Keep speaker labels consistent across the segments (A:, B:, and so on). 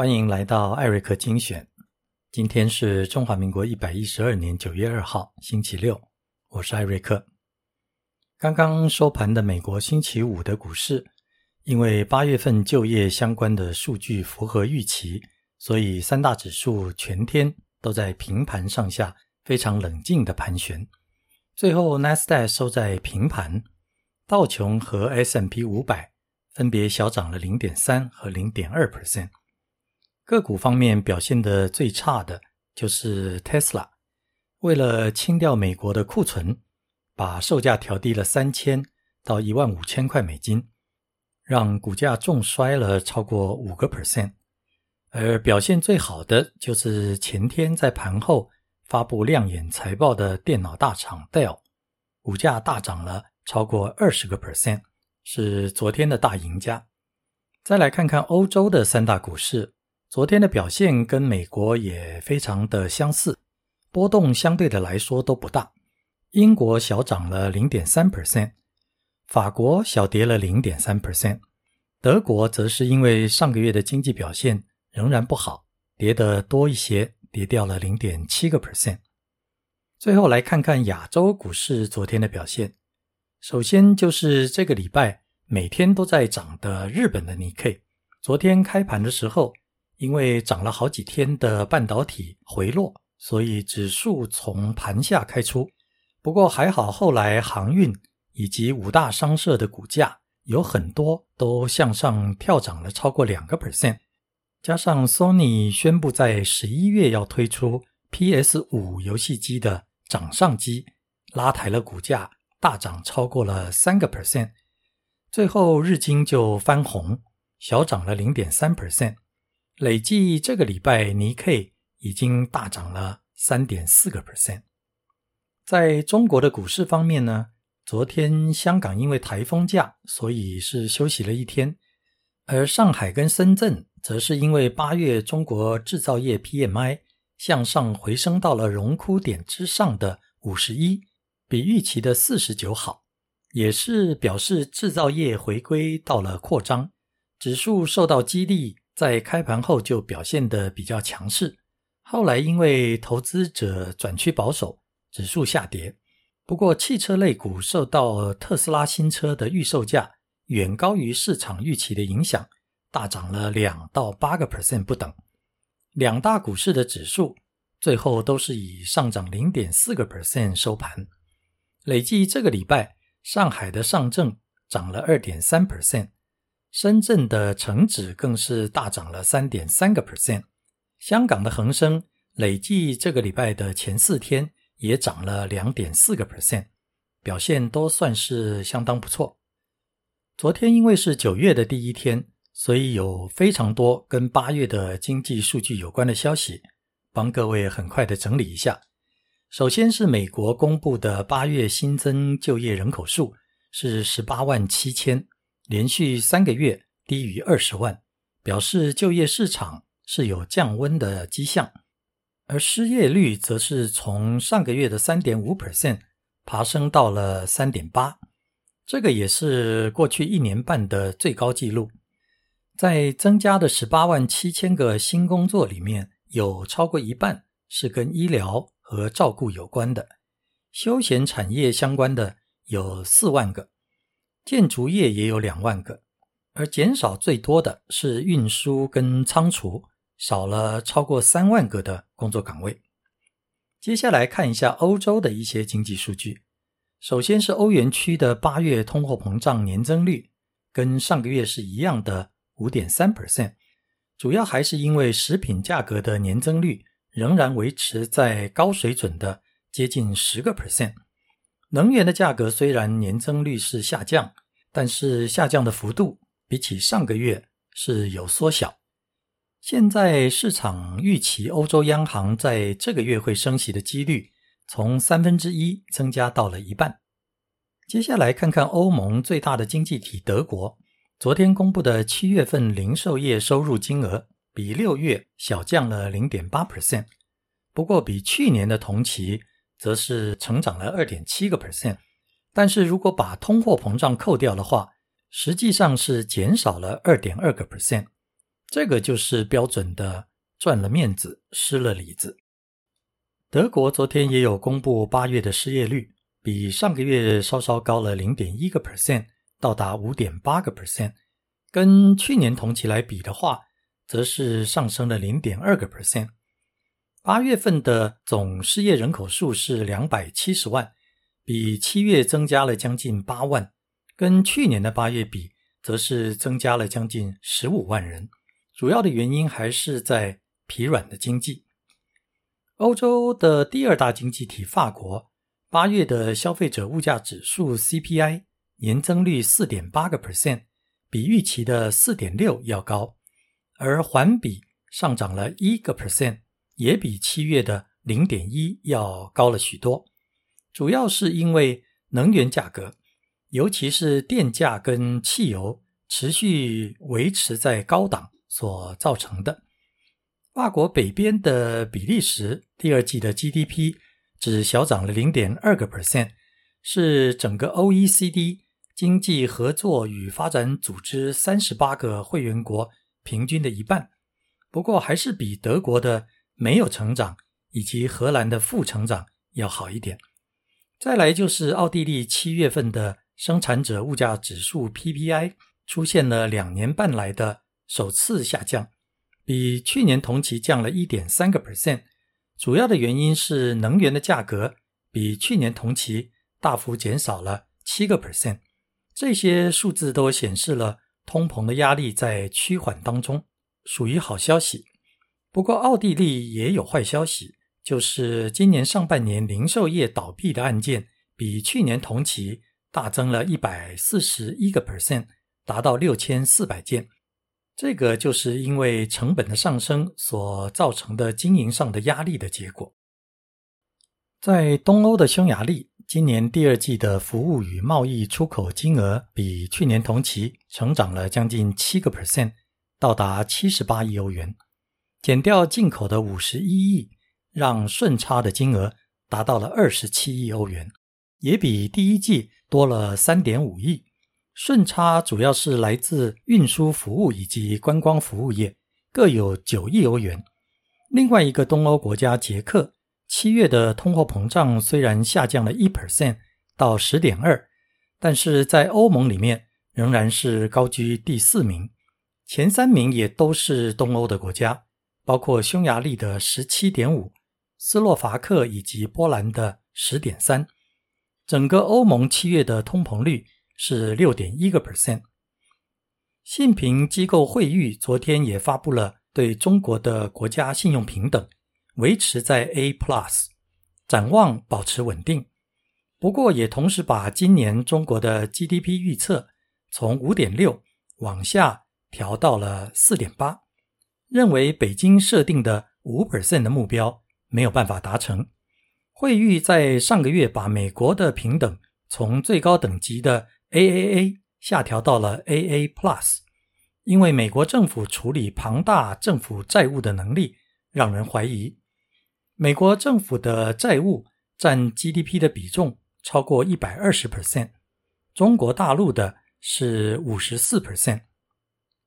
A: 欢迎来到艾瑞克精选。今天是中华民国一百一十二年九月二号，星期六。我是艾瑞克。刚刚收盘的美国星期五的股市，因为八月份就业相关的数据符合预期，所以三大指数全天都在平盘上下，非常冷静的盘旋。最后纳斯达克收在平盘，道琼和 S M P 五百分别小涨了零点三和零点二 percent。个股方面表现的最差的就是 Tesla，为了清掉美国的库存，把售价调低了三千到一万五千块美金，让股价重摔了超过五个 percent。而表现最好的就是前天在盘后发布亮眼财报的电脑大厂 Dell，股价大涨了超过二十个 percent，是昨天的大赢家。再来看看欧洲的三大股市。昨天的表现跟美国也非常的相似，波动相对的来说都不大。英国小涨了零点三 percent，法国小跌了零点三 percent，德国则是因为上个月的经济表现仍然不好，跌得多一些，跌掉了零点七个 percent。最后来看看亚洲股市昨天的表现，首先就是这个礼拜每天都在涨的日本的 Nikkei，昨天开盘的时候。因为涨了好几天的半导体回落，所以指数从盘下开出。不过还好，后来航运以及五大商社的股价有很多都向上跳涨了超过两个 percent。加上 Sony 宣布在十一月要推出 PS 五游戏机的掌上机，拉抬了股价大涨超过了三个 percent。最后日经就翻红，小涨了零点三 percent。累计这个礼拜，尼 K 已经大涨了三点四个 percent。在中国的股市方面呢，昨天香港因为台风假，所以是休息了一天；而上海跟深圳则是因为八月中国制造业 PMI 向上回升到了荣枯点之上的五十一，比预期的四十九好，也是表示制造业回归到了扩张，指数受到激励。在开盘后就表现得比较强势，后来因为投资者转趋保守，指数下跌。不过汽车类股受到特斯拉新车的预售价远高于市场预期的影响，大涨了两到八个 percent 不等。两大股市的指数最后都是以上涨零点四个 percent 收盘。累计这个礼拜，上海的上证涨了二点三 percent。深圳的成指更是大涨了三点三个 percent，香港的恒生累计这个礼拜的前四天也涨了两点四个 percent，表现都算是相当不错。昨天因为是九月的第一天，所以有非常多跟八月的经济数据有关的消息，帮各位很快的整理一下。首先是美国公布的八月新增就业人口数是十八万七千。连续三个月低于二十万，表示就业市场是有降温的迹象，而失业率则是从上个月的三点五 percent 爬升到了三点八，这个也是过去一年半的最高纪录。在增加的十八万七千个新工作里面，有超过一半是跟医疗和照顾有关的，休闲产业相关的有四万个。建筑业也有两万个，而减少最多的是运输跟仓储，少了超过三万个的工作岗位。接下来看一下欧洲的一些经济数据。首先是欧元区的八月通货膨胀年增率，跟上个月是一样的五点三 percent，主要还是因为食品价格的年增率仍然维持在高水准的接近十个 percent。能源的价格虽然年增率是下降，但是下降的幅度比起上个月是有缩小。现在市场预期欧洲央行在这个月会升息的几率从三分之一增加到了一半。接下来看看欧盟最大的经济体德国，昨天公布的七月份零售业收入金额比六月小降了零点八 percent，不过比去年的同期。则是成长了二点七个 percent，但是如果把通货膨胀扣掉的话，实际上是减少了二点二个 percent。这个就是标准的赚了面子，失了里子。德国昨天也有公布八月的失业率，比上个月稍稍高了零点一个 percent，到达五点八个 percent。跟去年同期来比的话，则是上升了零点二个 percent。八月份的总失业人口数是两百七十万，比七月增加了将近八万，跟去年的八月比，则是增加了将近十五万人。主要的原因还是在疲软的经济。欧洲的第二大经济体法国，八月的消费者物价指数 CPI 年增率四点八个 percent，比预期的四点六要高，而环比上涨了一个 percent，也比七月的零点一要高了许多。主要是因为能源价格，尤其是电价跟汽油持续维持在高档所造成的。法国北边的比利时第二季的 GDP 只小涨了零点二个 percent，是整个 OECD 经济合作与发展组织三十八个会员国平均的一半。不过还是比德国的没有成长以及荷兰的负成长要好一点。再来就是奥地利七月份的生产者物价指数 PPI 出现了两年半来的首次下降。比去年同期降了一点三个 percent，主要的原因是能源的价格比去年同期大幅减少了七个 percent。这些数字都显示了通膨的压力在趋缓当中，属于好消息。不过，奥地利也有坏消息，就是今年上半年零售业倒闭的案件比去年同期大增了一百四十一个 percent，达到六千四百件。这个就是因为成本的上升所造成的经营上的压力的结果。在东欧的匈牙利，今年第二季的服务与贸易出口金额比去年同期成长了将近七个 percent，到达七十八亿欧元。减掉进口的五十一亿，让顺差的金额达到了二十七亿欧元，也比第一季多了三点五亿。顺差主要是来自运输服务以及观光服务业，各有九亿欧元。另外一个东欧国家捷克，七月的通货膨胀虽然下降了一 percent 到十点二，但是在欧盟里面仍然是高居第四名。前三名也都是东欧的国家，包括匈牙利的十七点五，斯洛伐克以及波兰的十点三。整个欧盟七月的通膨率。是六点一个 percent。信评机构惠誉昨天也发布了对中国的国家信用平等维持在 A plus，展望保持稳定。不过也同时把今年中国的 GDP 预测从五点六往下调到了四点八，认为北京设定的五 percent 的目标没有办法达成。惠誉在上个月把美国的平等从最高等级的 AAA 下调到了 AA Plus，因为美国政府处理庞大政府债务的能力让人怀疑。美国政府的债务占 GDP 的比重超过一百二十 percent，中国大陆的是五十四 percent。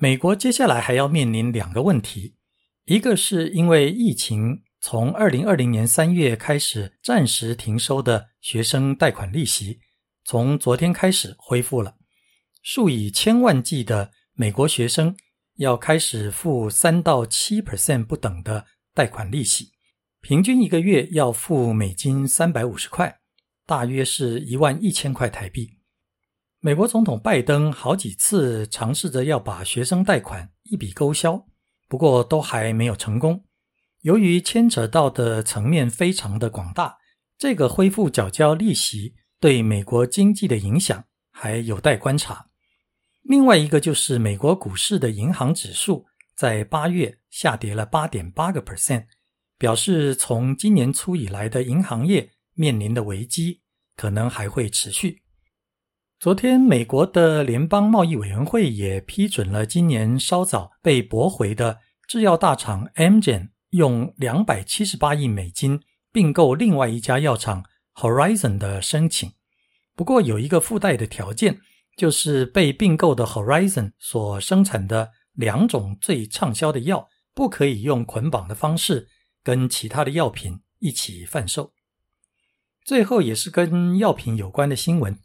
A: 美国接下来还要面临两个问题，一个是因为疫情从二零二零年三月开始暂时停收的学生贷款利息。从昨天开始恢复了，数以千万计的美国学生要开始付三到七 percent 不等的贷款利息，平均一个月要付美金三百五十块，大约是一万一千块台币。美国总统拜登好几次尝试着要把学生贷款一笔勾销，不过都还没有成功。由于牵扯到的层面非常的广大，这个恢复缴交利息。对美国经济的影响还有待观察。另外一个就是美国股市的银行指数在八月下跌了八点八个 percent，表示从今年初以来的银行业面临的危机可能还会持续。昨天，美国的联邦贸易委员会也批准了今年稍早被驳回的制药大厂 Amgen 用两百七十八亿美金并购另外一家药厂。Horizon 的申请，不过有一个附带的条件，就是被并购的 Horizon 所生产的两种最畅销的药不可以用捆绑的方式跟其他的药品一起贩售。最后也是跟药品有关的新闻，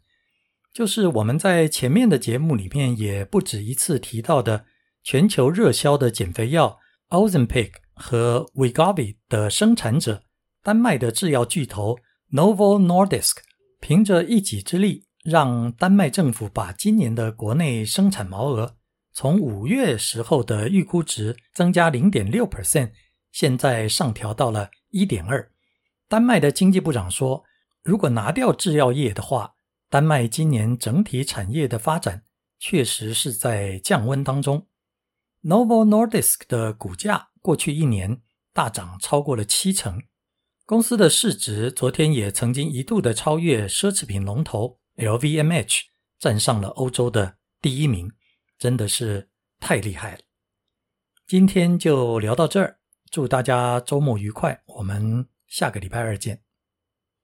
A: 就是我们在前面的节目里面也不止一次提到的全球热销的减肥药 Ozempic 和 Wegovy 的生产者丹麦的制药巨头 Novo Nordisk，凭着一己之力。让丹麦政府把今年的国内生产毛额从五月时候的预估值增加零点六 percent，现在上调到了一点二。丹麦的经济部长说，如果拿掉制药业的话，丹麦今年整体产业的发展确实是在降温当中。Novo Nordisk 的股价过去一年大涨超过了七成，公司的市值昨天也曾经一度的超越奢侈品龙头。LVMH 站上了欧洲的第一名，真的是太厉害了。今天就聊到这儿，祝大家周末愉快，我们下个礼拜二见。